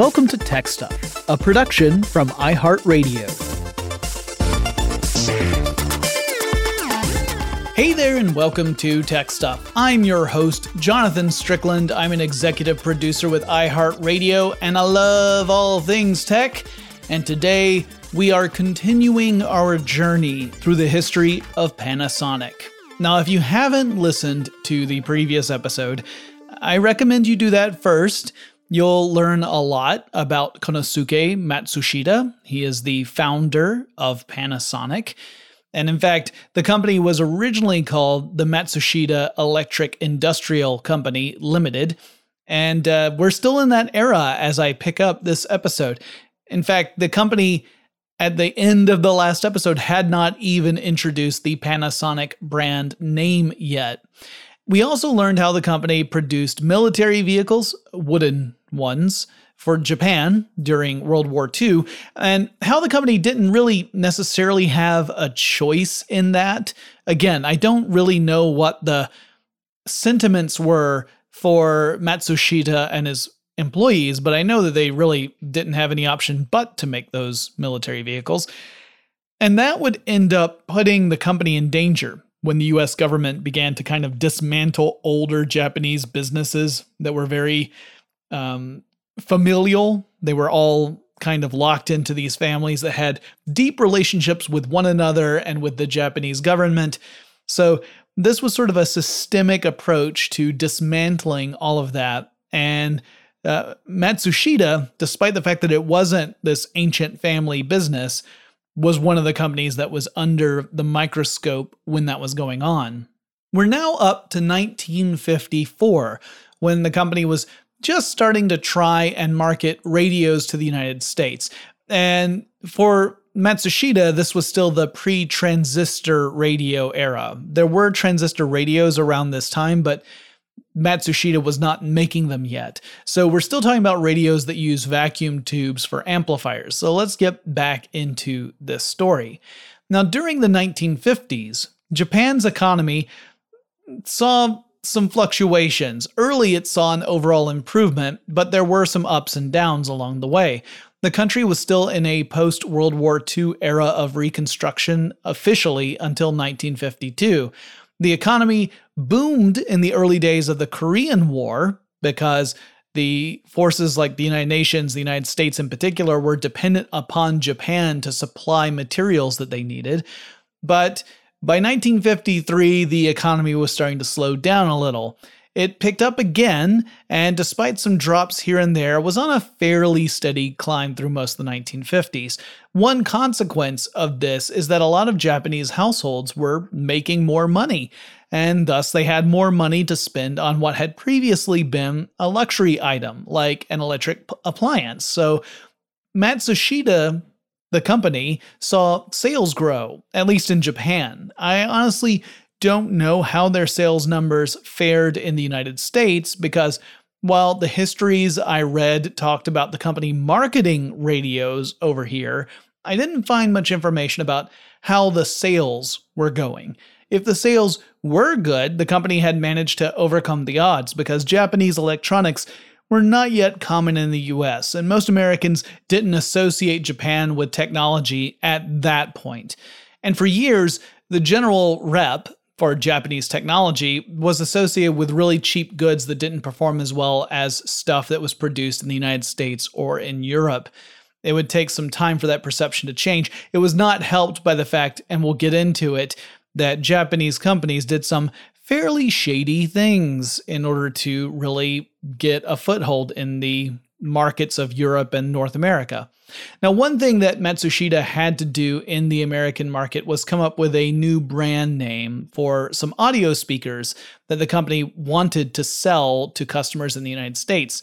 Welcome to Tech Stuff, a production from iHeartRadio. Hey there, and welcome to Tech Stuff. I'm your host, Jonathan Strickland. I'm an executive producer with iHeartRadio, and I love all things tech. And today, we are continuing our journey through the history of Panasonic. Now, if you haven't listened to the previous episode, I recommend you do that first You'll learn a lot about Konosuke Matsushita. He is the founder of Panasonic. And in fact, the company was originally called the Matsushita Electric Industrial Company Limited. And uh, we're still in that era as I pick up this episode. In fact, the company at the end of the last episode had not even introduced the Panasonic brand name yet. We also learned how the company produced military vehicles, wooden ones, for Japan during World War II, and how the company didn't really necessarily have a choice in that. Again, I don't really know what the sentiments were for Matsushita and his employees, but I know that they really didn't have any option but to make those military vehicles. And that would end up putting the company in danger when the US government began to kind of dismantle older Japanese businesses that were very um, familial. They were all kind of locked into these families that had deep relationships with one another and with the Japanese government. So, this was sort of a systemic approach to dismantling all of that. And uh, Matsushita, despite the fact that it wasn't this ancient family business, was one of the companies that was under the microscope when that was going on. We're now up to 1954 when the company was just starting to try and market radios to the United States. And for Matsushita, this was still the pre transistor radio era. There were transistor radios around this time, but Matsushita was not making them yet. So we're still talking about radios that use vacuum tubes for amplifiers. So let's get back into this story. Now, during the 1950s, Japan's economy saw some fluctuations. Early, it saw an overall improvement, but there were some ups and downs along the way. The country was still in a post World War II era of reconstruction officially until 1952. The economy boomed in the early days of the Korean War because the forces like the United Nations, the United States in particular, were dependent upon Japan to supply materials that they needed. But by 1953, the economy was starting to slow down a little. It picked up again, and despite some drops here and there, was on a fairly steady climb through most of the 1950s. One consequence of this is that a lot of Japanese households were making more money, and thus they had more money to spend on what had previously been a luxury item, like an electric p- appliance. So Matsushita the company saw sales grow, at least in Japan. I honestly don't know how their sales numbers fared in the United States because while the histories I read talked about the company marketing radios over here, I didn't find much information about how the sales were going. If the sales were good, the company had managed to overcome the odds because Japanese electronics were not yet common in the US, and most Americans didn't associate Japan with technology at that point. And for years, the general rep for Japanese technology was associated with really cheap goods that didn't perform as well as stuff that was produced in the United States or in Europe. It would take some time for that perception to change. It was not helped by the fact, and we'll get into it, that Japanese companies did some fairly shady things in order to really get a foothold in the markets of Europe and North America. Now, one thing that Matsushita had to do in the American market was come up with a new brand name for some audio speakers that the company wanted to sell to customers in the United States.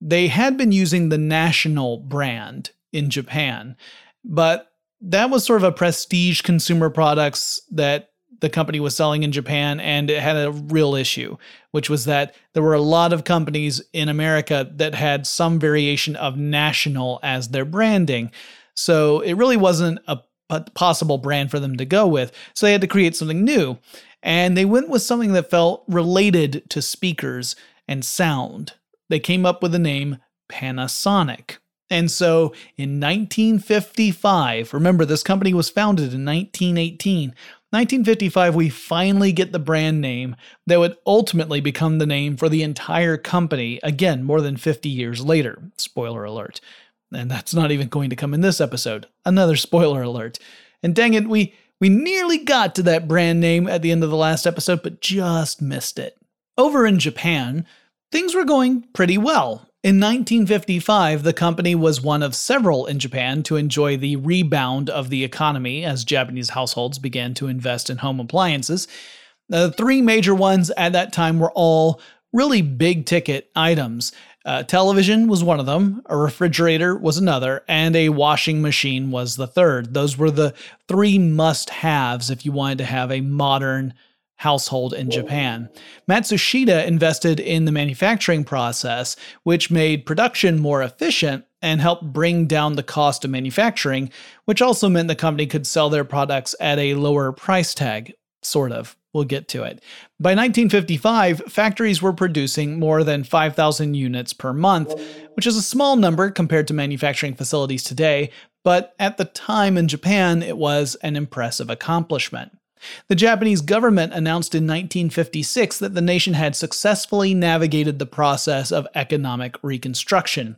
They had been using the National brand in Japan, but that was sort of a prestige consumer products that the company was selling in Japan, and it had a real issue, which was that there were a lot of companies in America that had some variation of national as their branding. So it really wasn't a possible brand for them to go with. So they had to create something new. And they went with something that felt related to speakers and sound. They came up with the name Panasonic. And so in 1955, remember this company was founded in 1918. 1955, we finally get the brand name that would ultimately become the name for the entire company, again, more than 50 years later. Spoiler alert. And that's not even going to come in this episode. Another spoiler alert. And dang it, we, we nearly got to that brand name at the end of the last episode, but just missed it. Over in Japan, things were going pretty well. In 1955, the company was one of several in Japan to enjoy the rebound of the economy as Japanese households began to invest in home appliances. The three major ones at that time were all really big ticket items. Uh, television was one of them, a refrigerator was another, and a washing machine was the third. Those were the three must haves if you wanted to have a modern household in Japan. Matsushita invested in the manufacturing process, which made production more efficient and helped bring down the cost of manufacturing, which also meant the company could sell their products at a lower price tag, sort of. We'll get to it. By 1955, factories were producing more than 5,000 units per month, which is a small number compared to manufacturing facilities today, but at the time in Japan, it was an impressive accomplishment. The Japanese government announced in 1956 that the nation had successfully navigated the process of economic reconstruction.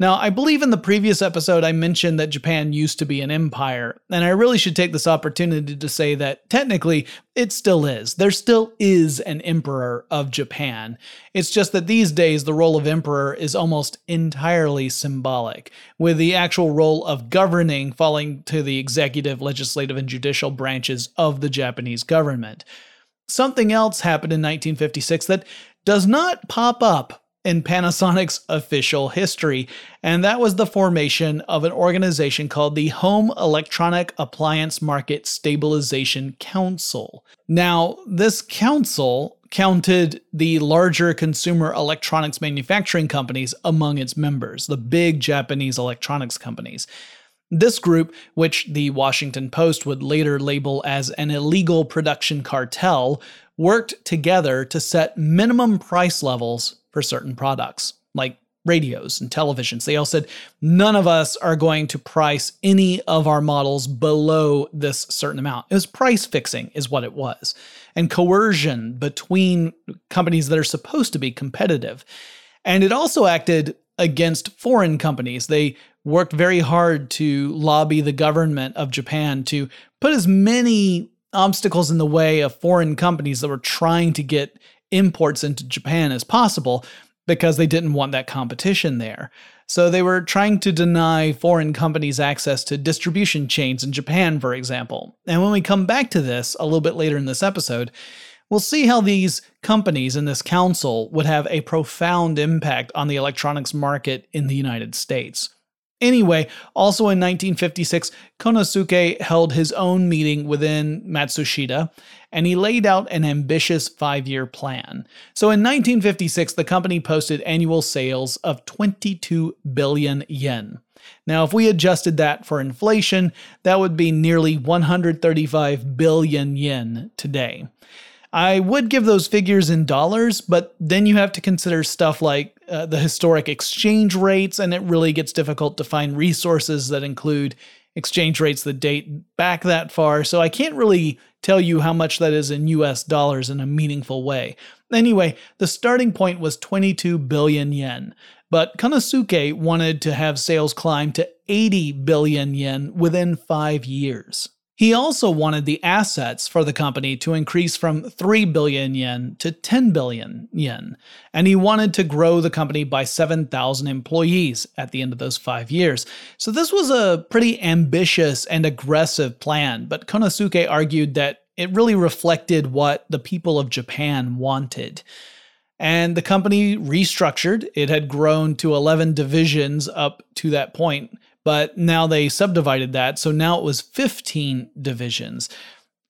Now, I believe in the previous episode I mentioned that Japan used to be an empire, and I really should take this opportunity to say that technically it still is. There still is an emperor of Japan. It's just that these days the role of emperor is almost entirely symbolic, with the actual role of governing falling to the executive, legislative, and judicial branches of the Japanese government. Something else happened in 1956 that does not pop up in Panasonic's official history, and that was the formation of an organization called the Home Electronic Appliance Market Stabilization Council. Now, this council counted the larger consumer electronics manufacturing companies among its members, the big Japanese electronics companies. This group, which the Washington Post would later label as an illegal production cartel, worked together to set minimum price levels for certain products, like radios and televisions. They all said none of us are going to price any of our models below this certain amount. It was price fixing, is what it was, and coercion between companies that are supposed to be competitive. And it also acted against foreign companies. They worked very hard to lobby the government of Japan to put as many obstacles in the way of foreign companies that were trying to get imports into Japan as possible because they didn't want that competition there. So they were trying to deny foreign companies access to distribution chains in Japan, for example. And when we come back to this a little bit later in this episode, we'll see how these companies in this council would have a profound impact on the electronics market in the United States. Anyway, also in 1956, Konosuke held his own meeting within Matsushita, and he laid out an ambitious five year plan. So in 1956, the company posted annual sales of 22 billion yen. Now, if we adjusted that for inflation, that would be nearly 135 billion yen today. I would give those figures in dollars, but then you have to consider stuff like uh, the historic exchange rates, and it really gets difficult to find resources that include exchange rates that date back that far. So I can't really tell you how much that is in US dollars in a meaningful way. Anyway, the starting point was 22 billion yen, but Konosuke wanted to have sales climb to 80 billion yen within five years. He also wanted the assets for the company to increase from 3 billion yen to 10 billion yen, and he wanted to grow the company by 7,000 employees at the end of those five years. So, this was a pretty ambitious and aggressive plan, but Konosuke argued that it really reflected what the people of Japan wanted. And the company restructured. It had grown to 11 divisions up to that point but now they subdivided that, so now it was 15 divisions.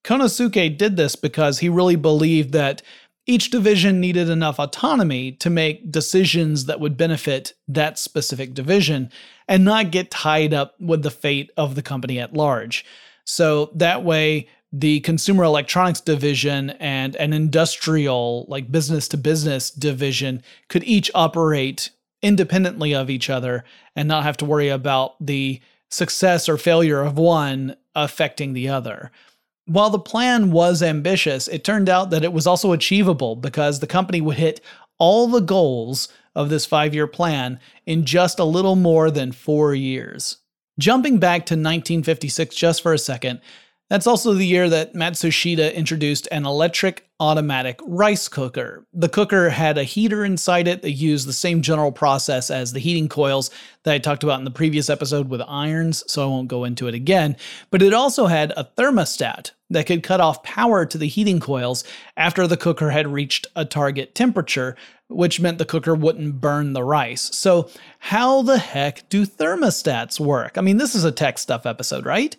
Konosuke did this because he really believed that each division needed enough autonomy to make decisions that would benefit that specific division and not get tied up with the fate of the company at large. So that way, the consumer electronics division and an industrial, like business to business division, could each operate independently of each other and not have to worry about the success or failure of one affecting the other. While the plan was ambitious, it turned out that it was also achievable because the company would hit all the goals of this five year plan in just a little more than four years. Jumping back to 1956 just for a second, that's also the year that Matsushita introduced an electric automatic rice cooker. The cooker had a heater inside it that used the same general process as the heating coils that I talked about in the previous episode with irons, so I won't go into it again. But it also had a thermostat that could cut off power to the heating coils after the cooker had reached a target temperature, which meant the cooker wouldn't burn the rice. So, how the heck do thermostats work? I mean, this is a tech stuff episode, right?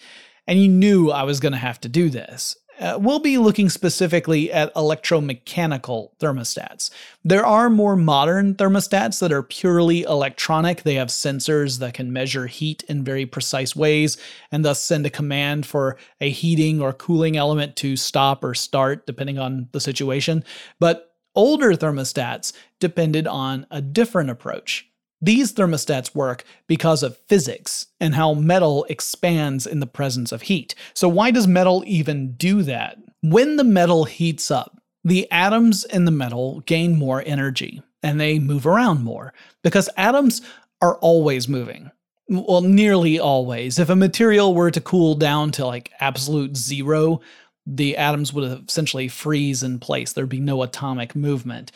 And you knew I was going to have to do this. Uh, we'll be looking specifically at electromechanical thermostats. There are more modern thermostats that are purely electronic. They have sensors that can measure heat in very precise ways and thus send a command for a heating or cooling element to stop or start, depending on the situation. But older thermostats depended on a different approach. These thermostats work because of physics and how metal expands in the presence of heat. So, why does metal even do that? When the metal heats up, the atoms in the metal gain more energy and they move around more because atoms are always moving. Well, nearly always. If a material were to cool down to like absolute zero, the atoms would essentially freeze in place. There'd be no atomic movement.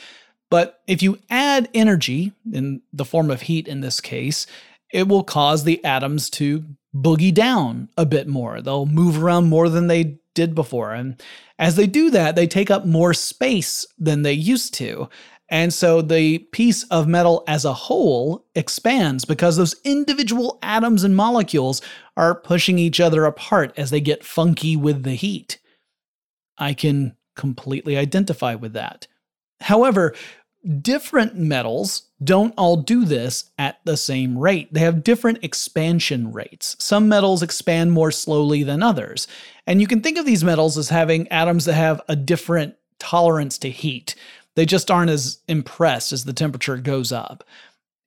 But if you add energy, in the form of heat in this case, it will cause the atoms to boogie down a bit more. They'll move around more than they did before. And as they do that, they take up more space than they used to. And so the piece of metal as a whole expands because those individual atoms and molecules are pushing each other apart as they get funky with the heat. I can completely identify with that. However, different metals don't all do this at the same rate. They have different expansion rates. Some metals expand more slowly than others. And you can think of these metals as having atoms that have a different tolerance to heat. They just aren't as impressed as the temperature goes up.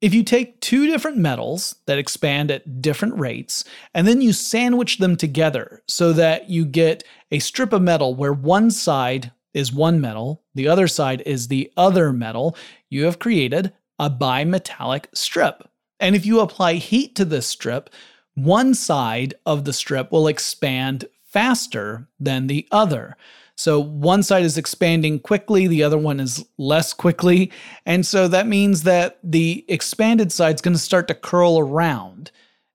If you take two different metals that expand at different rates, and then you sandwich them together so that you get a strip of metal where one side is one metal, the other side is the other metal, you have created a bimetallic strip. And if you apply heat to this strip, one side of the strip will expand faster than the other. So one side is expanding quickly, the other one is less quickly. And so that means that the expanded side is going to start to curl around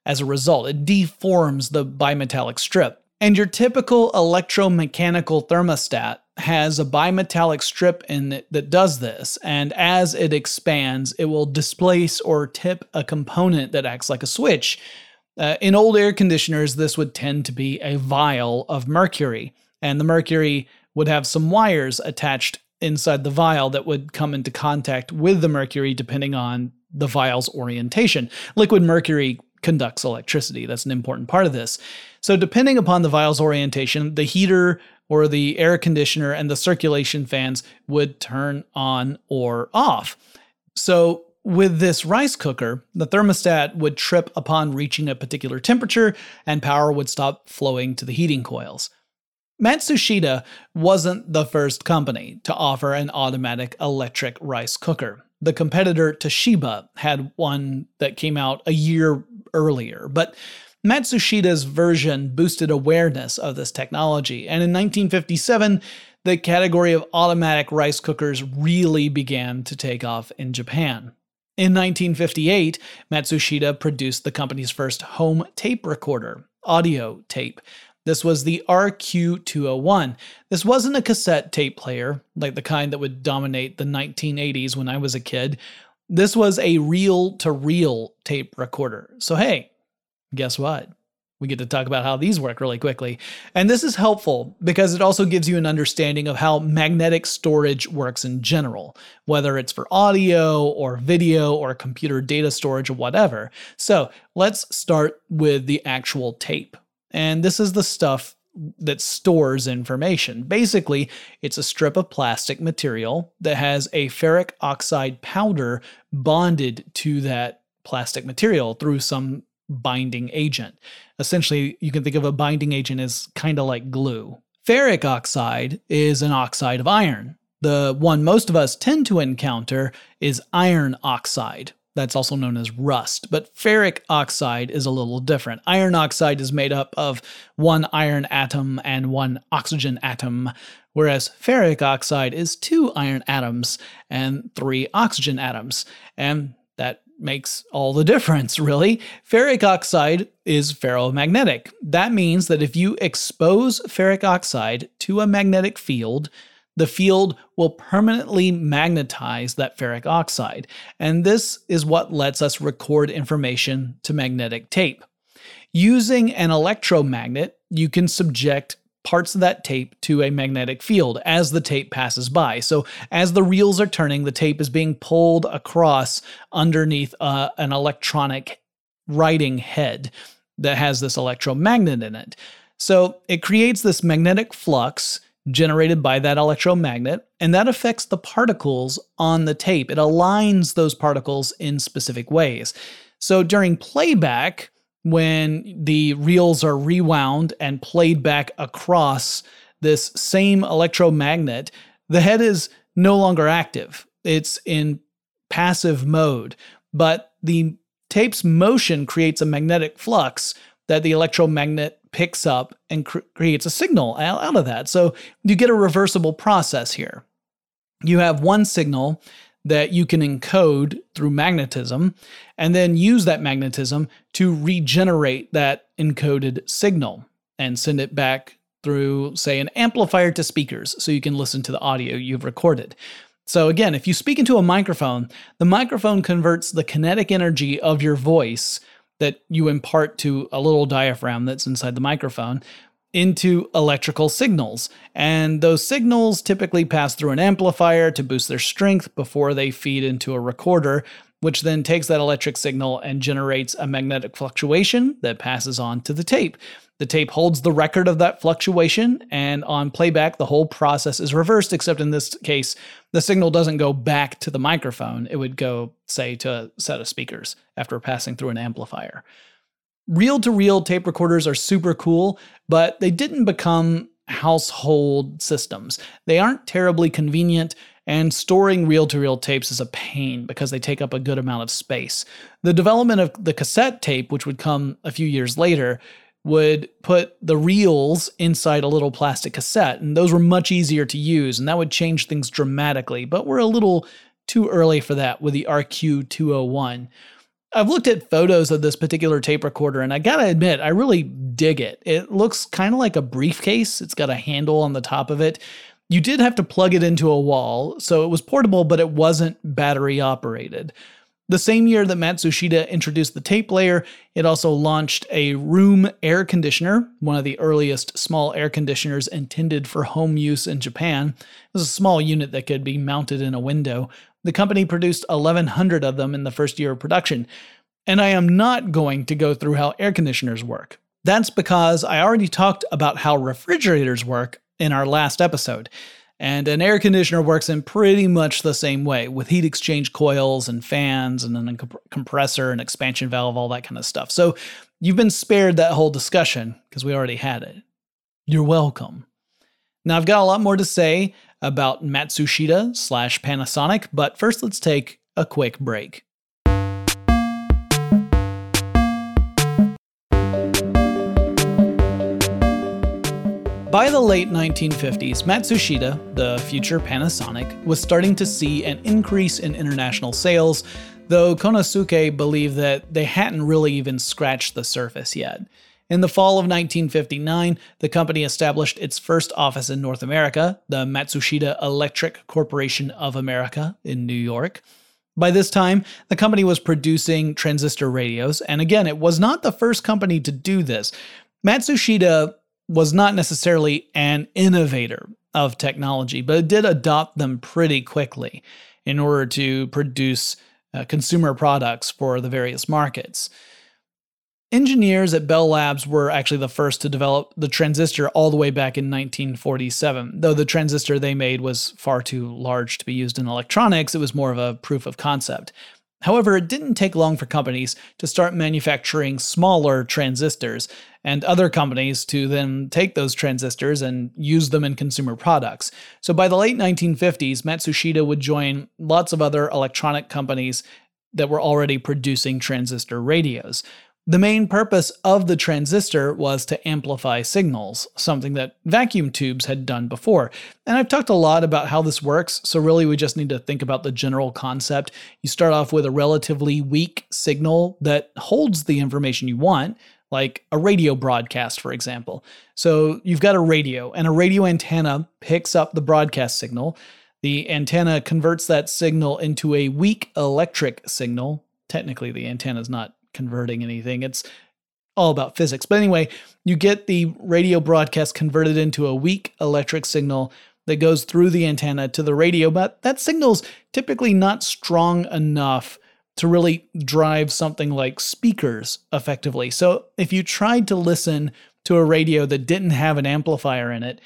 as a result. It deforms the bimetallic strip. And your typical electromechanical thermostat has a bimetallic strip in it that does this, and as it expands, it will displace or tip a component that acts like a switch. Uh, in old air conditioners, this would tend to be a vial of mercury, and the mercury would have some wires attached inside the vial that would come into contact with the mercury depending on the vial's orientation. Liquid mercury conducts electricity. That's an important part of this. So, depending upon the vial's orientation, the heater or the air conditioner and the circulation fans would turn on or off. So, with this rice cooker, the thermostat would trip upon reaching a particular temperature and power would stop flowing to the heating coils. Matsushita wasn't the first company to offer an automatic electric rice cooker. The competitor Toshiba had one that came out a year earlier, but Matsushita's version boosted awareness of this technology, and in 1957, the category of automatic rice cookers really began to take off in Japan. In 1958, Matsushita produced the company's first home tape recorder, audio tape. This was the RQ201. This wasn't a cassette tape player, like the kind that would dominate the 1980s when I was a kid. This was a reel to reel tape recorder. So, hey, guess what? We get to talk about how these work really quickly. And this is helpful because it also gives you an understanding of how magnetic storage works in general, whether it's for audio or video or computer data storage or whatever. So let's start with the actual tape. And this is the stuff that stores information. Basically, it's a strip of plastic material that has a ferric oxide powder bonded to that plastic material through some binding agent. Essentially, you can think of a binding agent as kind of like glue. Ferric oxide is an oxide of iron. The one most of us tend to encounter is iron oxide. That's also known as rust, but ferric oxide is a little different. Iron oxide is made up of one iron atom and one oxygen atom, whereas ferric oxide is two iron atoms and three oxygen atoms. And makes all the difference, really. Ferric oxide is ferromagnetic. That means that if you expose ferric oxide to a magnetic field, the field will permanently magnetize that ferric oxide, and this is what lets us record information to magnetic tape. Using an electromagnet, you can subject parts of that tape to a magnetic field as the tape passes by. So, as the reels are turning, the tape is being pulled across underneath uh, an electronic writing head that has this electromagnet in it. So, it creates this magnetic flux generated by that electromagnet, and that affects the particles on the tape. It aligns those particles in specific ways. So during playback, when the reels are rewound and played back across this same electromagnet, the head is no longer active. It's in passive mode, but the tape's motion creates a magnetic flux that the electromagnet picks up and cr- creates a signal out of that. So you get a reversible process here. You have one signal that you can encode through magnetism and then use that magnetism to regenerate that encoded signal and send it back through, say, an amplifier to speakers so you can listen to the audio you've recorded. So, again, if you speak into a microphone, the microphone converts the kinetic energy of your voice that you impart to a little diaphragm that's inside the microphone into electrical signals. And those signals typically pass through an amplifier to boost their strength before they feed into a recorder, which then takes that electric signal and generates a magnetic fluctuation that passes on to the tape. The tape holds the record of that fluctuation, and on playback, the whole process is reversed, except in this case, the signal doesn't go back to the microphone. It would go, say, to a set of speakers after passing through an amplifier. Reel to reel tape recorders are super cool, but they didn't become household systems. They aren't terribly convenient, and storing reel to reel tapes is a pain because they take up a good amount of space. The development of the cassette tape, which would come a few years later, would put the reels inside a little plastic cassette, and those were much easier to use, and that would change things dramatically. But we're a little too early for that with the RQ201. I've looked at photos of this particular tape recorder, and I gotta admit, I really dig it. It looks kind of like a briefcase, it's got a handle on the top of it. You did have to plug it into a wall, so it was portable, but it wasn't battery operated. The same year that Matsushita introduced the tape player, it also launched a room air conditioner, one of the earliest small air conditioners intended for home use in Japan. It was a small unit that could be mounted in a window. The company produced 1,100 of them in the first year of production. And I am not going to go through how air conditioners work. That's because I already talked about how refrigerators work in our last episode. And an air conditioner works in pretty much the same way with heat exchange coils and fans and then a comp- compressor and expansion valve, all that kind of stuff. So you've been spared that whole discussion because we already had it. You're welcome. Now, I've got a lot more to say about Matsushita slash Panasonic, but first let's take a quick break. By the late 1950s, Matsushita, the future Panasonic, was starting to see an increase in international sales, though Konosuke believed that they hadn't really even scratched the surface yet. In the fall of 1959, the company established its first office in North America, the Matsushita Electric Corporation of America in New York. By this time, the company was producing transistor radios, and again, it was not the first company to do this. Matsushita was not necessarily an innovator of technology, but it did adopt them pretty quickly in order to produce uh, consumer products for the various markets. Engineers at Bell Labs were actually the first to develop the transistor all the way back in 1947. Though the transistor they made was far too large to be used in electronics, it was more of a proof of concept. However, it didn't take long for companies to start manufacturing smaller transistors and other companies to then take those transistors and use them in consumer products. So by the late 1950s, Matsushita would join lots of other electronic companies that were already producing transistor radios. The main purpose of the transistor was to amplify signals, something that vacuum tubes had done before. And I've talked a lot about how this works, so really we just need to think about the general concept. You start off with a relatively weak signal that holds the information you want, like a radio broadcast, for example. So you've got a radio, and a radio antenna picks up the broadcast signal. The antenna converts that signal into a weak electric signal. Technically, the antenna is not converting anything. It's all about physics. But anyway, you get the radio broadcast converted into a weak electric signal that goes through the antenna to the radio, but that signal's typically not strong enough to really drive something like speakers effectively. So if you tried to listen to a radio that didn't have an amplifier in it,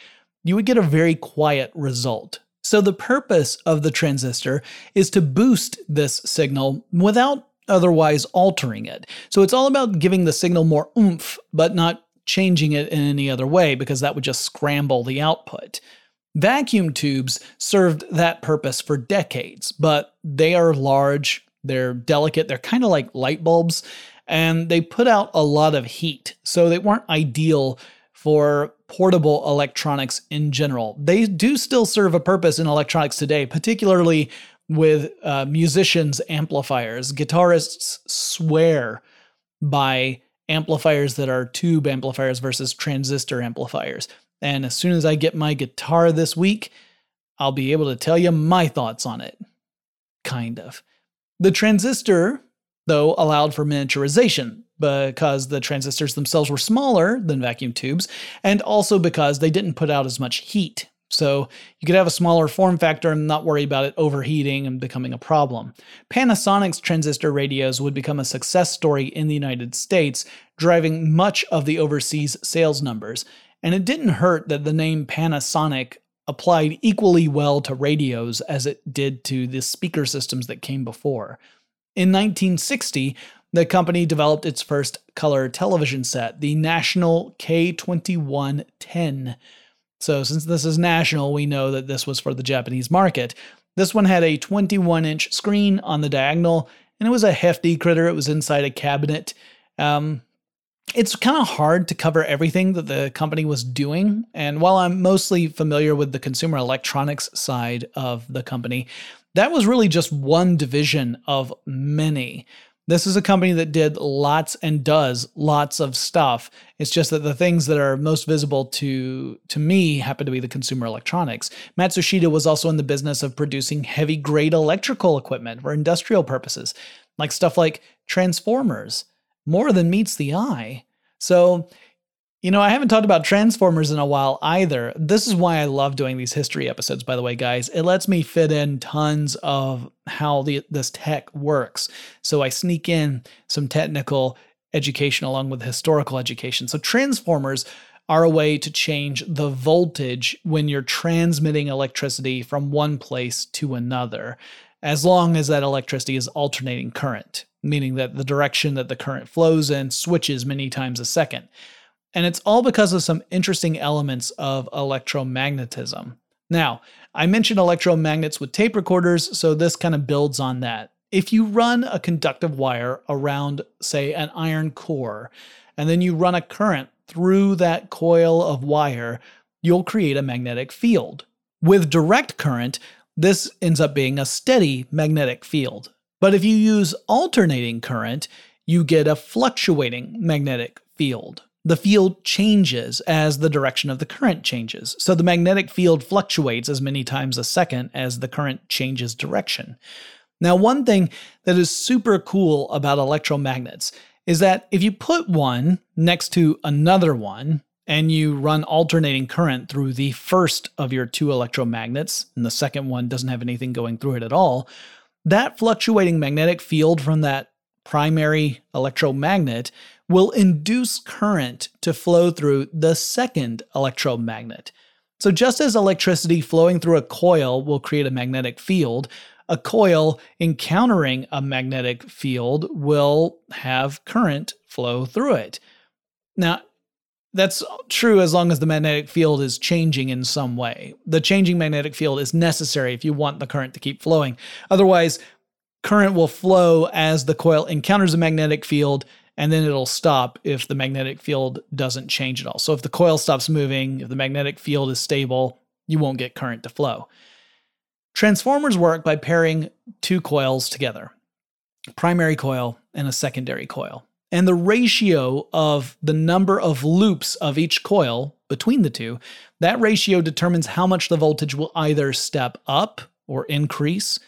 you would get a very quiet result. So the purpose of the transistor is to boost this signal without otherwise altering it. So it's all about giving the signal more oomph, but not changing it in any other way because that would just scramble the output. Vacuum tubes served that purpose for decades, but they are large, they're delicate, they're kind of like light bulbs, and they put out a lot of heat. So they weren't ideal for portable electronics in general. They do still serve a purpose in electronics today, particularly with uh, musicians' amplifiers. Guitarists swear by amplifiers that are tube amplifiers versus transistor amplifiers. And as soon as I get my guitar this week, I'll be able to tell you my thoughts on it. Kind of. The transistor, though, allowed for miniaturization because the transistors themselves were smaller than vacuum tubes, and also because they didn't put out as much heat so you could have a smaller form factor and not worry about it overheating and becoming a problem. Panasonic's transistor radios would become a success story in the United States, driving much of the overseas sales numbers. And it didn't hurt that the name Panasonic applied equally well to radios as it did to the speaker systems that came before. In 1960, the company developed its first color television set, the National K2110. So, since this is national, we know that this was for the Japanese market. This one had a 21 inch screen on the diagonal, and it was a hefty critter. It was inside a cabinet. Um, it's kind of hard to cover everything that the company was doing. And while I'm mostly familiar with the consumer electronics side of the company, that was really just one division of many. This is a company that did lots and does lots of stuff. It's just that the things that are most visible to to me happen to be the consumer electronics. Matsushita was also in the business of producing heavy grade electrical equipment for industrial purposes, like stuff like transformers, more than meets the eye. So you know, I haven't talked about Transformers in a while either. This is why I love doing these history episodes, by the way, guys. It lets me fit in tons of how the, this tech works. So I sneak in some technical education along with historical education. So Transformers are a way to change the voltage when you're transmitting electricity from one place to another, as long as that electricity is alternating current, meaning that the direction that the current flows in switches many times a second. And it's all because of some interesting elements of electromagnetism. Now, I mentioned electromagnets with tape recorders, so this kind of builds on that. If you run a conductive wire around, say, an iron core, and then you run a current through that coil of wire, you'll create a magnetic field. With direct current, this ends up being a steady magnetic field. But if you use alternating current, you get a fluctuating magnetic field the field changes as the direction of the current changes. So the magnetic field fluctuates as many times a second as the current changes direction. Now, one thing that is super cool about electromagnets is that if you put one next to another one and you run alternating current through the first of your two electromagnets, and the second one doesn't have anything going through it at all, that fluctuating magnetic field from that primary electromagnet will induce current to flow through the second electromagnet. So, just as electricity flowing through a coil will create a magnetic field, a coil encountering a magnetic field will have current flow through it. Now, that's true as long as the magnetic field is changing in some way. The changing magnetic field is necessary if you want the current to keep flowing. Otherwise, current will flow as the coil encounters a magnetic field and then it'll stop if the magnetic field doesn't change at all. So if the coil stops moving, if the magnetic field is stable, you won't get current to flow. Transformers work by pairing two coils together primary coil and a secondary coil and the ratio of the number of loops of each coil between the two, that ratio determines how much the voltage will either step up or increase,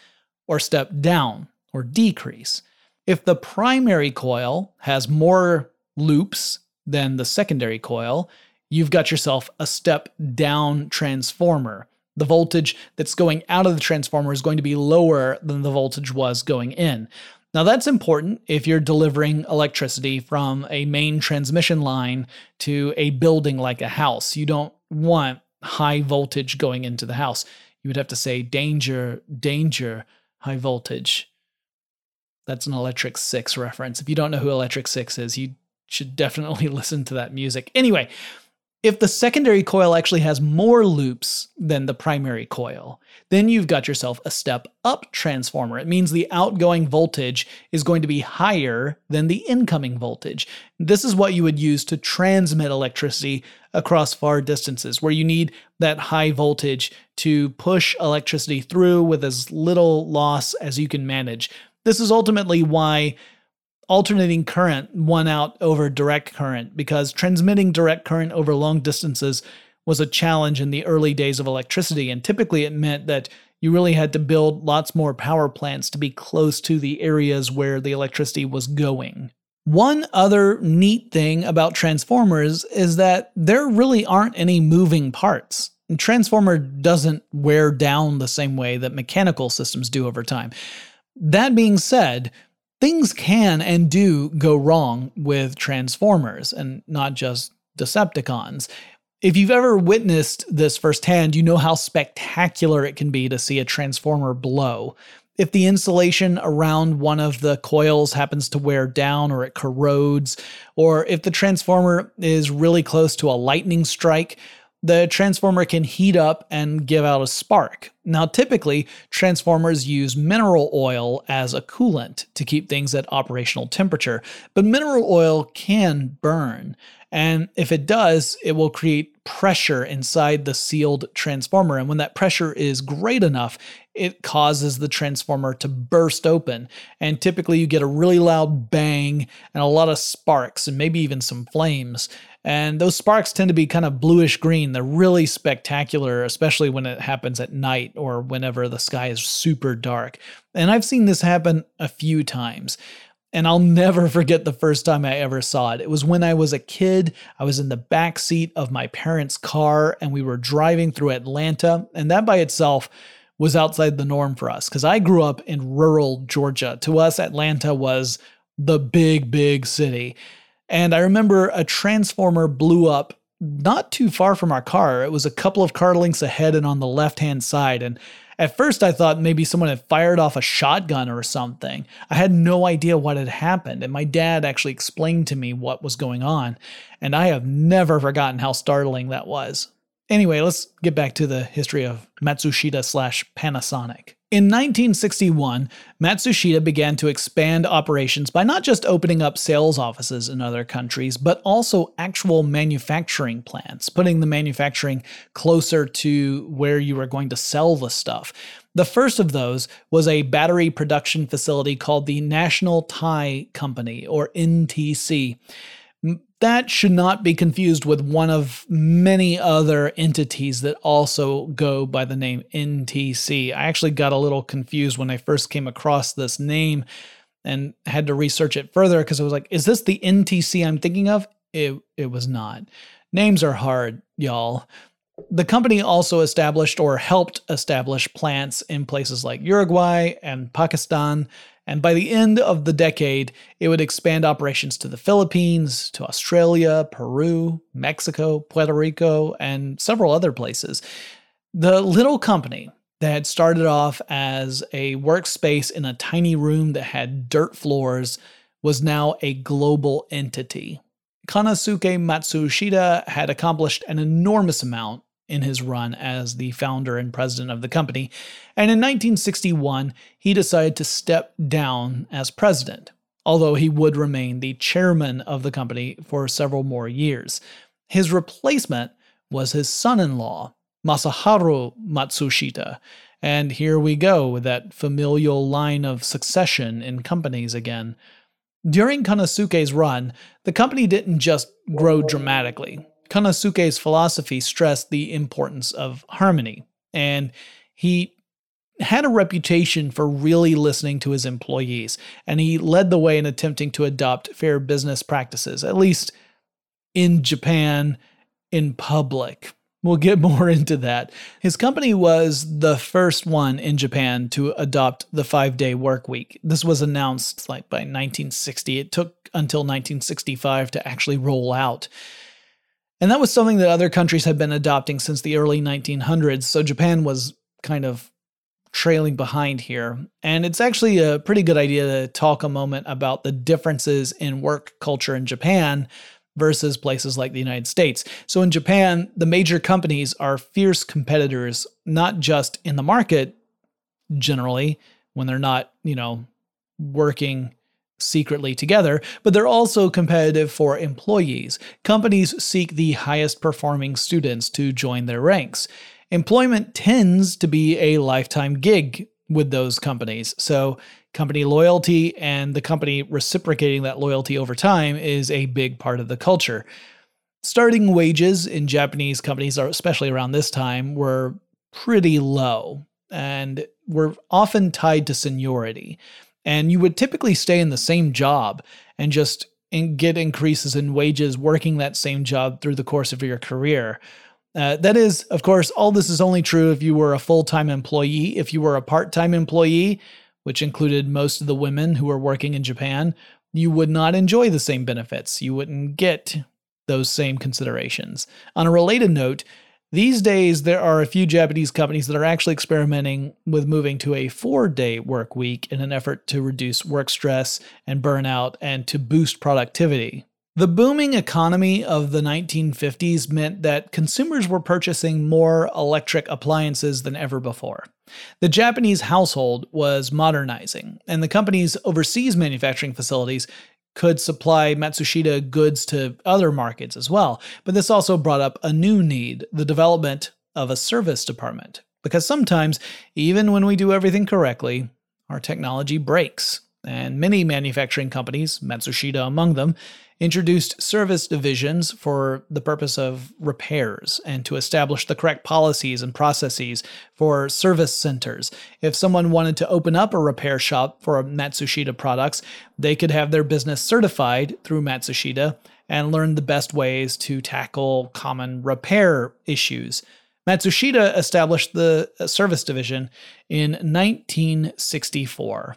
or step down or decrease. If the primary coil has more loops than the secondary coil, you've got yourself a step down transformer. The voltage that's going out of the transformer is going to be lower than the voltage was going in. Now, that's important if you're delivering electricity from a main transmission line to a building like a house. You don't want high voltage going into the house. You would have to say, danger, danger, high voltage. That's an Electric Six reference. If you don't know who Electric Six is, you should definitely listen to that music. Anyway, if the secondary coil actually has more loops than the primary coil, then you've got yourself a step up transformer. It means the outgoing voltage is going to be higher than the incoming voltage. This is what you would use to transmit electricity across far distances, where you need that high voltage to push electricity through with as little loss as you can manage. This is ultimately why alternating current won out over direct current because transmitting direct current over long distances was a challenge in the early days of electricity. And typically it meant that you really had to build lots more power plants to be close to the areas where the electricity was going. One other neat thing about transformers is that there really aren't any moving parts. Transformer doesn't wear down the same way that mechanical systems do over time. That being said, things can and do go wrong with Transformers and not just Decepticons. If you've ever witnessed this firsthand, you know how spectacular it can be to see a Transformer blow. If the insulation around one of the coils happens to wear down or it corrodes, or if the Transformer is really close to a lightning strike, the transformer can heat up and give out a spark. Now, typically, transformers use mineral oil as a coolant to keep things at operational temperature, but mineral oil can burn. And if it does, it will create pressure inside the sealed transformer. And when that pressure is great enough, it causes the transformer to burst open. And typically, you get a really loud bang and a lot of sparks and maybe even some flames. And those sparks tend to be kind of bluish green. They're really spectacular, especially when it happens at night or whenever the sky is super dark. And I've seen this happen a few times. And I'll never forget the first time I ever saw it. It was when I was a kid. I was in the back seat of my parents' car and we were driving through Atlanta. And that by itself was outside the norm for us because I grew up in rural Georgia. To us, Atlanta was the big, big city. And I remember a transformer blew up not too far from our car. It was a couple of car lengths ahead and on the left hand side. And at first, I thought maybe someone had fired off a shotgun or something. I had no idea what had happened, and my dad actually explained to me what was going on. And I have never forgotten how startling that was. Anyway, let's get back to the history of Matsushita slash Panasonic. In 1961, Matsushita began to expand operations by not just opening up sales offices in other countries, but also actual manufacturing plants, putting the manufacturing closer to where you were going to sell the stuff. The first of those was a battery production facility called the National Thai Company, or NTC. That should not be confused with one of many other entities that also go by the name NTC. I actually got a little confused when I first came across this name and had to research it further because I was like, is this the NTC I'm thinking of? It, it was not. Names are hard, y'all. The company also established or helped establish plants in places like Uruguay and Pakistan, and by the end of the decade, it would expand operations to the Philippines, to Australia, Peru, Mexico, Puerto Rico, and several other places. The little company that had started off as a workspace in a tiny room that had dirt floors was now a global entity. Konosuke Matsushita had accomplished an enormous amount in his run as the founder and president of the company, and in 1961 he decided to step down as president, although he would remain the chairman of the company for several more years. His replacement was his son in law, Masaharu Matsushita, and here we go with that familial line of succession in companies again. During Konosuke's run, the company didn't just grow dramatically. Konosuke's philosophy stressed the importance of harmony, and he had a reputation for really listening to his employees, and he led the way in attempting to adopt fair business practices, at least in Japan in public. We'll get more into that. His company was the first one in Japan to adopt the five day work week. This was announced like by 1960. It took until 1965 to actually roll out. And that was something that other countries had been adopting since the early 1900s, so Japan was kind of trailing behind here. And it's actually a pretty good idea to talk a moment about the differences in work culture in Japan versus places like the United States. So in Japan, the major companies are fierce competitors, not just in the market generally, when they're not, you know, working secretly together, but they're also competitive for employees. Companies seek the highest performing students to join their ranks. Employment tends to be a lifetime gig with those companies. So, company loyalty and the company reciprocating that loyalty over time is a big part of the culture. Starting wages in Japanese companies, especially around this time, were pretty low and were often tied to seniority and you would typically stay in the same job and just get increases in wages working that same job through the course of your career. Uh, that is, of course, all this is only true if you were a full time employee. If you were a part time employee, which included most of the women who were working in Japan, you would not enjoy the same benefits. You wouldn't get those same considerations. On a related note, these days, there are a few Japanese companies that are actually experimenting with moving to a four day work week in an effort to reduce work stress and burnout and to boost productivity. The booming economy of the 1950s meant that consumers were purchasing more electric appliances than ever before. The Japanese household was modernizing, and the company's overseas manufacturing facilities could supply Matsushita goods to other markets as well. But this also brought up a new need the development of a service department. Because sometimes, even when we do everything correctly, our technology breaks. And many manufacturing companies, Matsushita among them, introduced service divisions for the purpose of repairs and to establish the correct policies and processes for service centers. If someone wanted to open up a repair shop for Matsushita products, they could have their business certified through Matsushita and learn the best ways to tackle common repair issues. Matsushita established the service division in 1964.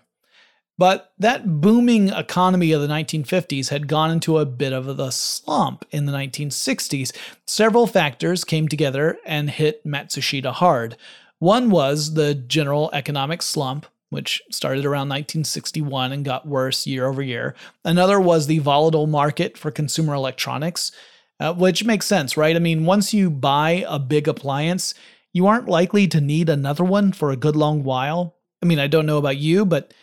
But that booming economy of the 1950s had gone into a bit of a slump in the 1960s. Several factors came together and hit Matsushita hard. One was the general economic slump, which started around 1961 and got worse year over year. Another was the volatile market for consumer electronics, uh, which makes sense, right? I mean, once you buy a big appliance, you aren't likely to need another one for a good long while. I mean, I don't know about you, but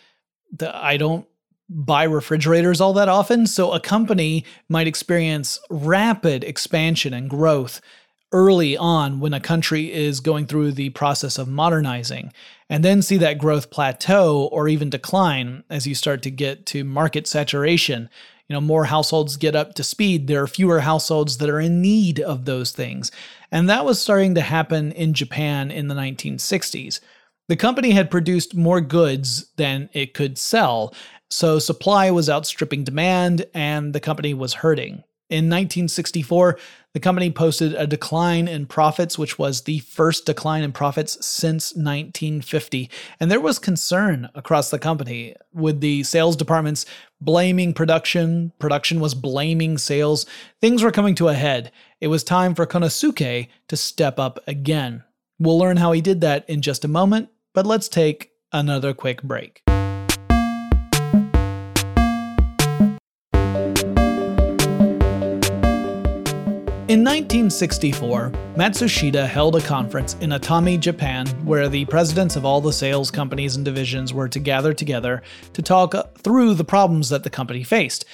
the, I don't buy refrigerators all that often. So a company might experience rapid expansion and growth early on when a country is going through the process of modernizing, and then see that growth plateau or even decline as you start to get to market saturation. You know, more households get up to speed. There are fewer households that are in need of those things. And that was starting to happen in Japan in the 1960s. The company had produced more goods than it could sell, so supply was outstripping demand and the company was hurting. In 1964, the company posted a decline in profits, which was the first decline in profits since 1950. And there was concern across the company with the sales departments blaming production. Production was blaming sales. Things were coming to a head. It was time for Konosuke to step up again. We'll learn how he did that in just a moment, but let's take another quick break. In 1964, Matsushita held a conference in Atami, Japan, where the presidents of all the sales companies and divisions were to gather together to talk through the problems that the company faced.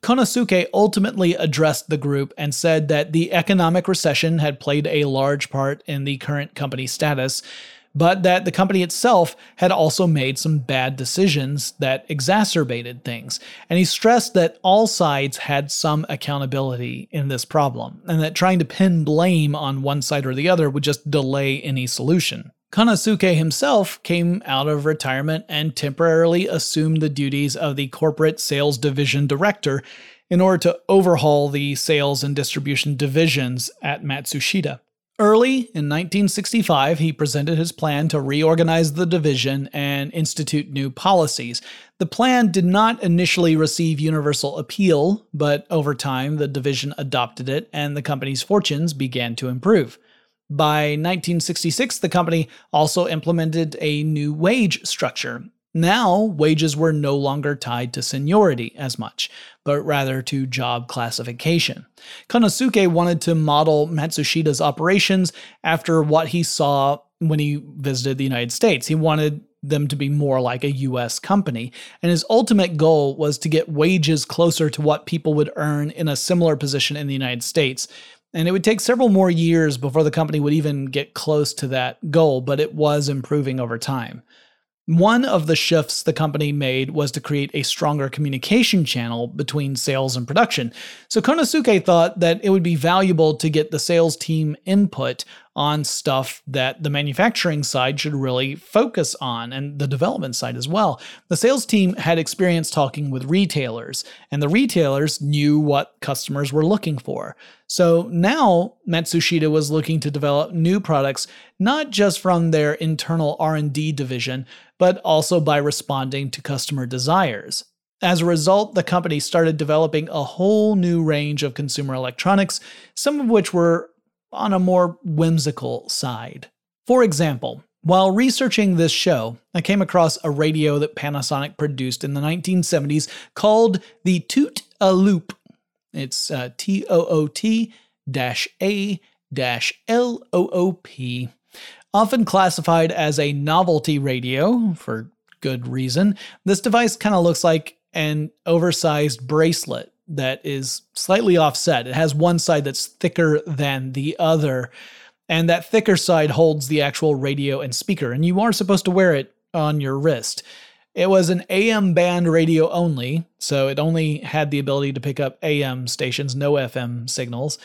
Konosuke ultimately addressed the group and said that the economic recession had played a large part in the current company status, but that the company itself had also made some bad decisions that exacerbated things. And he stressed that all sides had some accountability in this problem, and that trying to pin blame on one side or the other would just delay any solution. Konosuke himself came out of retirement and temporarily assumed the duties of the corporate sales division director in order to overhaul the sales and distribution divisions at Matsushita. Early in 1965, he presented his plan to reorganize the division and institute new policies. The plan did not initially receive universal appeal, but over time the division adopted it and the company's fortunes began to improve. By 1966, the company also implemented a new wage structure, now, wages were no longer tied to seniority as much, but rather to job classification. Konosuke wanted to model Matsushita's operations after what he saw when he visited the United States. He wanted them to be more like a US company, and his ultimate goal was to get wages closer to what people would earn in a similar position in the United States. And it would take several more years before the company would even get close to that goal, but it was improving over time. One of the shifts the company made was to create a stronger communication channel between sales and production. So Konosuke thought that it would be valuable to get the sales team input on stuff that the manufacturing side should really focus on and the development side as well. The sales team had experience talking with retailers, and the retailers knew what customers were looking for. So now Matsushita was looking to develop new products not just from their internal R&D division, but also by responding to customer desires. As a result, the company started developing a whole new range of consumer electronics, some of which were on a more whimsical side. For example, while researching this show, I came across a radio that Panasonic produced in the 1970s called the Toot a Loop. It's uh, T O O T A L O O P. Often classified as a novelty radio for good reason, this device kind of looks like an oversized bracelet that is slightly offset. It has one side that's thicker than the other, and that thicker side holds the actual radio and speaker, and you are supposed to wear it on your wrist. It was an AM band radio only, so it only had the ability to pick up AM stations, no FM signals.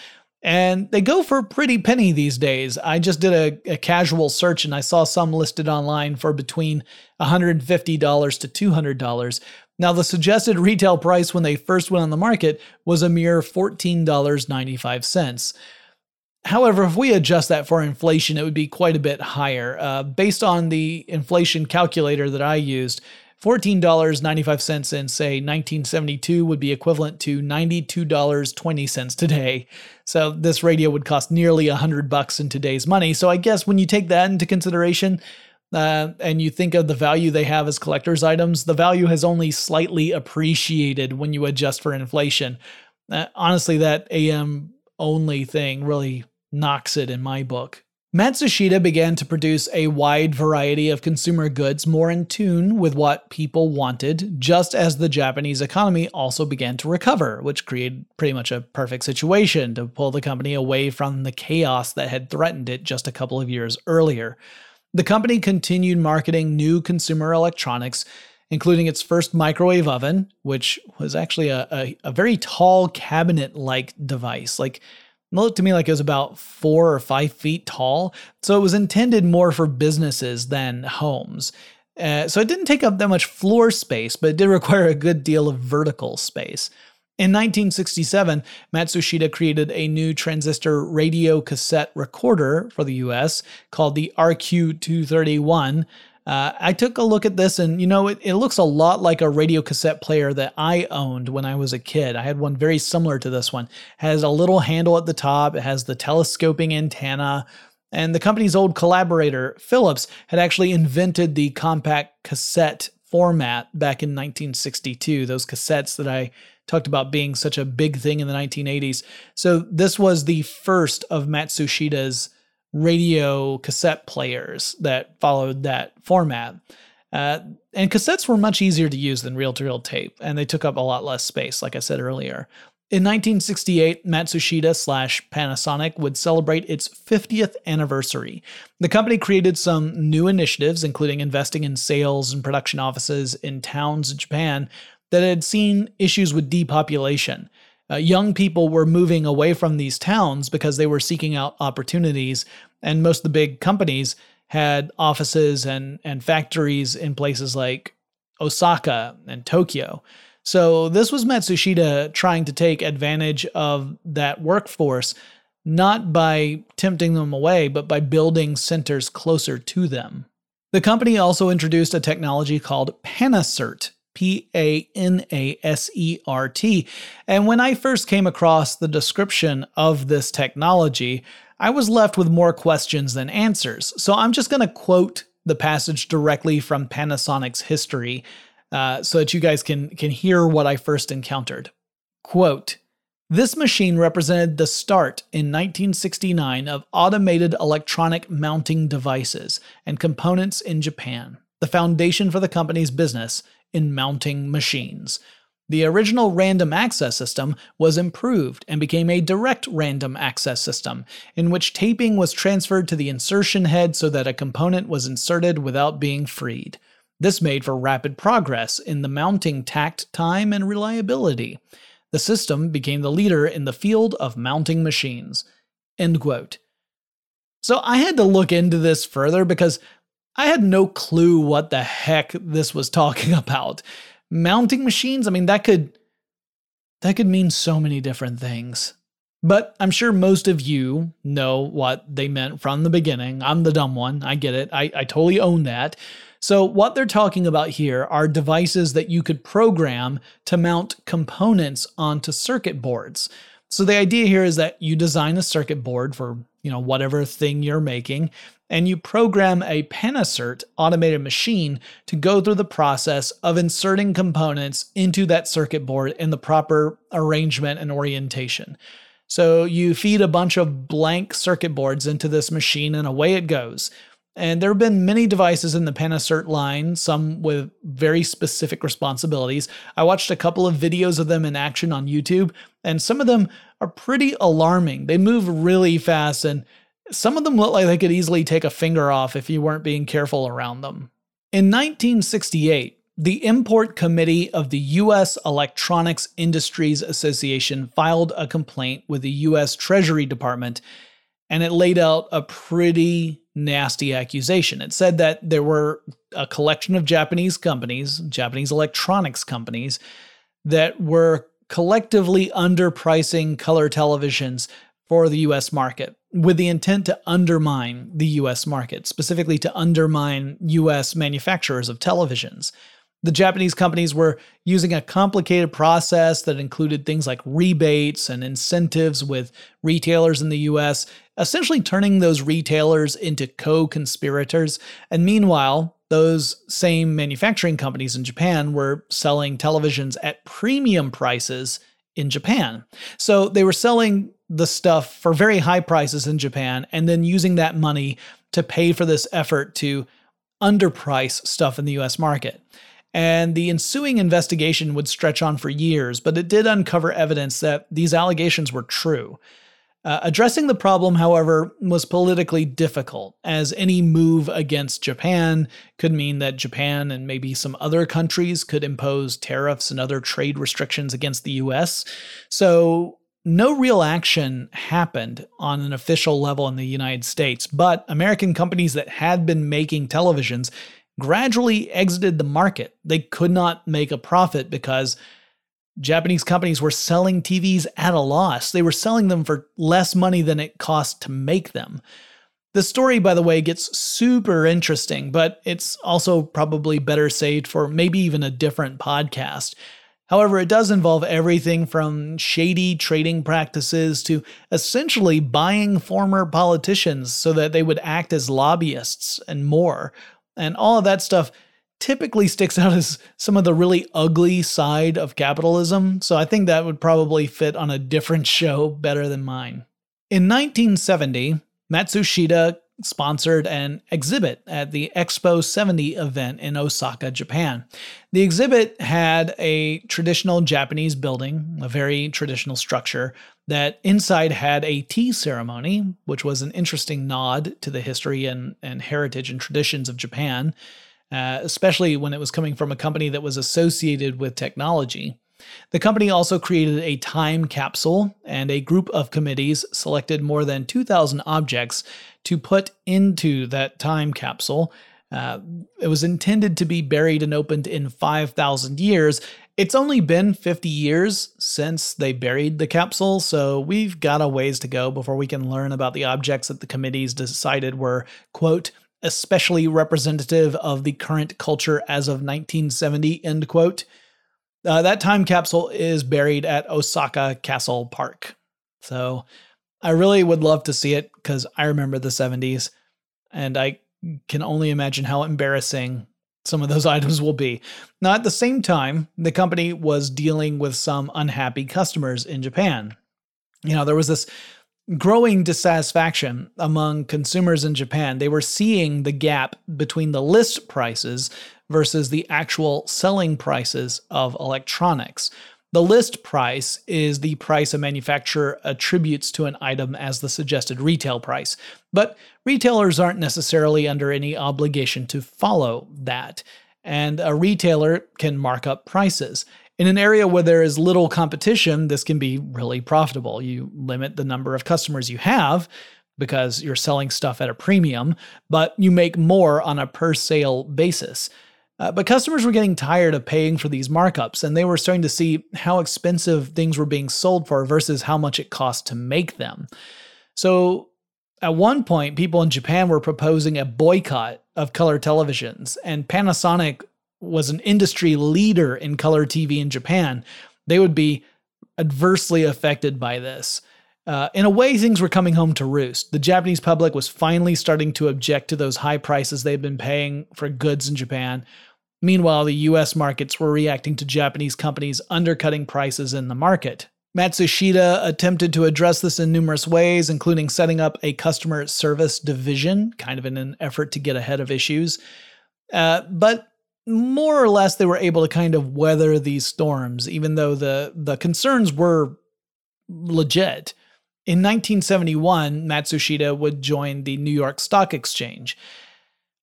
And they go for a pretty penny these days. I just did a, a, casual search and I saw some listed online for between $150 to $200. Now, the suggested retail price when they first went on the market was a mere $14.95. However, if we adjust that for inflation, it would be quite a bit higher. Uh, based on the inflation calculator that I used, $14.95 in, say, 1972 would be equivalent to $92.20 today. So this radio would cost nearly 100 bucks in today's money. So I guess when you take that into consideration, uh, and you think of the value they have as collector's items, the value has only slightly appreciated when you adjust for inflation. Uh, honestly, that AM only thing really knocks it in my book. Matsushita began to produce a wide variety of consumer goods more in tune with what people wanted, just as the Japanese economy also began to recover, which created pretty much a perfect situation to pull the company away from the chaos that had threatened it just a couple of years earlier. The company continued marketing new consumer electronics, including its first microwave oven, which was actually a, a, a very tall cabinet like device. Like, it looked to me like it was about four or five feet tall. So it was intended more for businesses than homes. Uh, so it didn't take up that much floor space, but it did require a good deal of vertical space. In 1967, Matsushita created a new transistor radio cassette recorder for the US called the RQ231. Uh, I took a look at this and, you know, it, it looks a lot like a radio cassette player that I owned when I was a kid. I had one very similar to this one. It has a little handle at the top, it has the telescoping antenna, and the company's old collaborator, Philips, had actually invented the compact cassette format back in 1962, those cassettes that I talked about being such a big thing in the 1980s. So this was the first of Matsushita's radio cassette players that followed that format. Uh, and cassettes were much easier to use than reel to reel tape, and they took up a lot less space, like I said earlier. In 1968, Matsushita slash Panasonic would celebrate its 50th anniversary. The company created some new initiatives, including investing in sales and production offices in towns in Japan that had seen issues with depopulation. Uh, young people were moving away from these towns because they were seeking out opportunities, and most of the big companies had offices and, and factories in places like Osaka and Tokyo. So this was Matsushita trying to take advantage of that workforce, not by tempting them away, but by building centers closer to them. The company also introduced a technology called Panasert, P A N A S E R T. And when I first came across the description of this technology, I was left with more questions than answers. So I'm just going to quote the passage directly from Panasonic's history uh, so that you guys can can hear what I first encountered. Quote. This machine represented the start in 1969 of automated electronic mounting devices and components in Japan, the foundation for the company's business in mounting machines. The original random access system was improved and became a direct random access system, in which taping was transferred to the insertion head so that a component was inserted without being freed. This made for rapid progress in the mounting tact time and reliability. The system became the leader in the field of mounting machines. End quote. So I had to look into this further because I had no clue what the heck this was talking about. Mounting machines, I mean that could that could mean so many different things. But I'm sure most of you know what they meant from the beginning. I'm the dumb one. I get it. I, I totally own that. So, what they're talking about here are devices that you could program to mount components onto circuit boards. So, the idea here is that you design a circuit board for, you know, whatever thing you're making, and you program a Panasert automated machine to go through the process of inserting components into that circuit board in the proper arrangement and orientation. So you feed a bunch of blank circuit boards into this machine and away it goes. And there have been many devices in the Panasert line, some with very specific responsibilities. I watched a couple of videos of them in action on YouTube, and some of them are pretty alarming. They move really fast, and some of them look like they could easily take a finger off if you weren't being careful around them. In 1968, the Import Committee of the U.S. Electronics Industries Association filed a complaint with the U.S. Treasury Department, and it laid out a pretty nasty accusation. It said that there were a collection of Japanese companies, Japanese electronics companies, that were collectively underpricing color televisions for the US market with the intent to undermine the US market, specifically to undermine US manufacturers of televisions. The Japanese companies were using a complicated process that included things like rebates and incentives with retailers in the US, essentially turning those retailers into co conspirators. And meanwhile, those same manufacturing companies in Japan were selling televisions at premium prices in Japan. So they were selling the stuff for very high prices in Japan and then using that money to pay for this effort to underprice stuff in the US market and the ensuing investigation would stretch on for years, but it did uncover evidence that these allegations were true. Uh, addressing the problem, however, was politically difficult, as any move against Japan could mean that Japan and maybe some other countries could impose tariffs and other trade restrictions against the US. So, no real action happened on an official level in the United States, but American companies that had been making televisions gradually exited the market. They could not make a profit because Japanese companies were selling TVs at a loss. They were selling them for less money than it cost to make them. The story, by the way, gets super interesting, but it's also probably better saved for maybe even a different podcast. However, it does involve everything from shady trading practices to essentially buying former politicians so that they would act as lobbyists and more. And all of that stuff typically sticks out as some of the really ugly side of capitalism, so I think that would probably fit on a different show better than mine. In 1970, Matsushita sponsored an exhibit at the Expo 70 event in Osaka, Japan. The exhibit had a traditional Japanese building, a very traditional structure, that inside had a tea ceremony, which was an interesting nod to the history and, and heritage and traditions of Japan, uh, especially when it was coming from a company that was associated with technology. The company also created a time capsule, and a group of committees selected more than 2,000 objects to put into that time capsule. Uh, it was intended to be buried and opened in 5,000 years. It's only been 50 years since they buried the capsule, so we've got a ways to go before we can learn about the objects that the committees decided were, quote, especially representative of the current culture as of 1970, end quote. Uh, that time capsule is buried at Osaka Castle Park. So I really would love to see it because I remember the 70s and I can only imagine how embarrassing some of those items will be. Now, at the same time, the company was dealing with some unhappy customers in Japan. You know, there was this growing dissatisfaction among consumers in Japan. They were seeing the gap between the list prices versus the actual selling prices of electronics. The list price is the price a manufacturer attributes to an item as the suggested retail price, but retailers aren't necessarily under any obligation to follow that, and a retailer can mark up prices. In an area where there is little competition, this can be really profitable. You limit the number of customers you have because you're selling stuff at a premium, but you make more on a per sale basis. Uh, but customers were getting tired of paying for these markups, and they were starting to see how expensive things were being sold for versus how much it cost to make them. So, at one point, people in Japan were proposing a boycott of color televisions, and Panasonic was an industry leader in color TV in Japan. They would be adversely affected by this. Uh, in a way, things were coming home to roost. The Japanese public was finally starting to object to those high prices they'd been paying for goods in Japan, Meanwhile, the US markets were reacting to Japanese companies undercutting prices in the market. Matsushita attempted to address this in numerous ways, including setting up a customer service division, kind of in an effort to get ahead of issues. Uh, but more or less, they were able to kind of weather these storms, even though the, the concerns were legit. In 1971, Matsushita would join the New York Stock Exchange.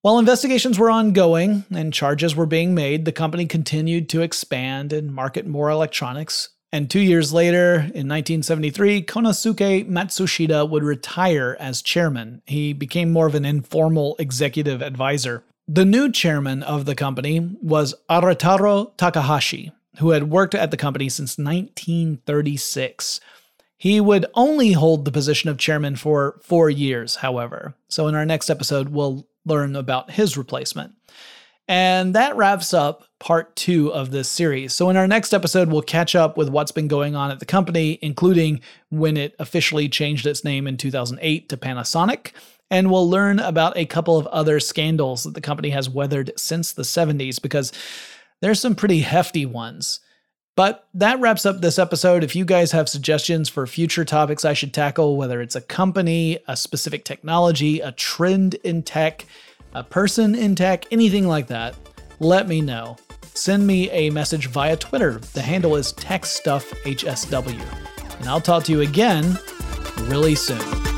While investigations were ongoing and charges were being made, the company continued to expand and market more electronics. And two years later, in 1973, Konosuke Matsushita would retire as chairman. He became more of an informal executive advisor. The new chairman of the company was Arataro Takahashi, who had worked at the company since 1936. He would only hold the position of chairman for four years, however. So, in our next episode, we'll learn about his replacement. And that wraps up part two of this series. So, in our next episode, we'll catch up with what's been going on at the company, including when it officially changed its name in 2008 to Panasonic. And we'll learn about a couple of other scandals that the company has weathered since the 70s, because there's some pretty hefty ones. But that wraps up this episode. If you guys have suggestions for future topics I should tackle, whether it's a company, a specific technology, a trend in tech, a person in tech, anything like that, let me know. Send me a message via Twitter. The handle is TechStuffHSW. And I'll talk to you again really soon.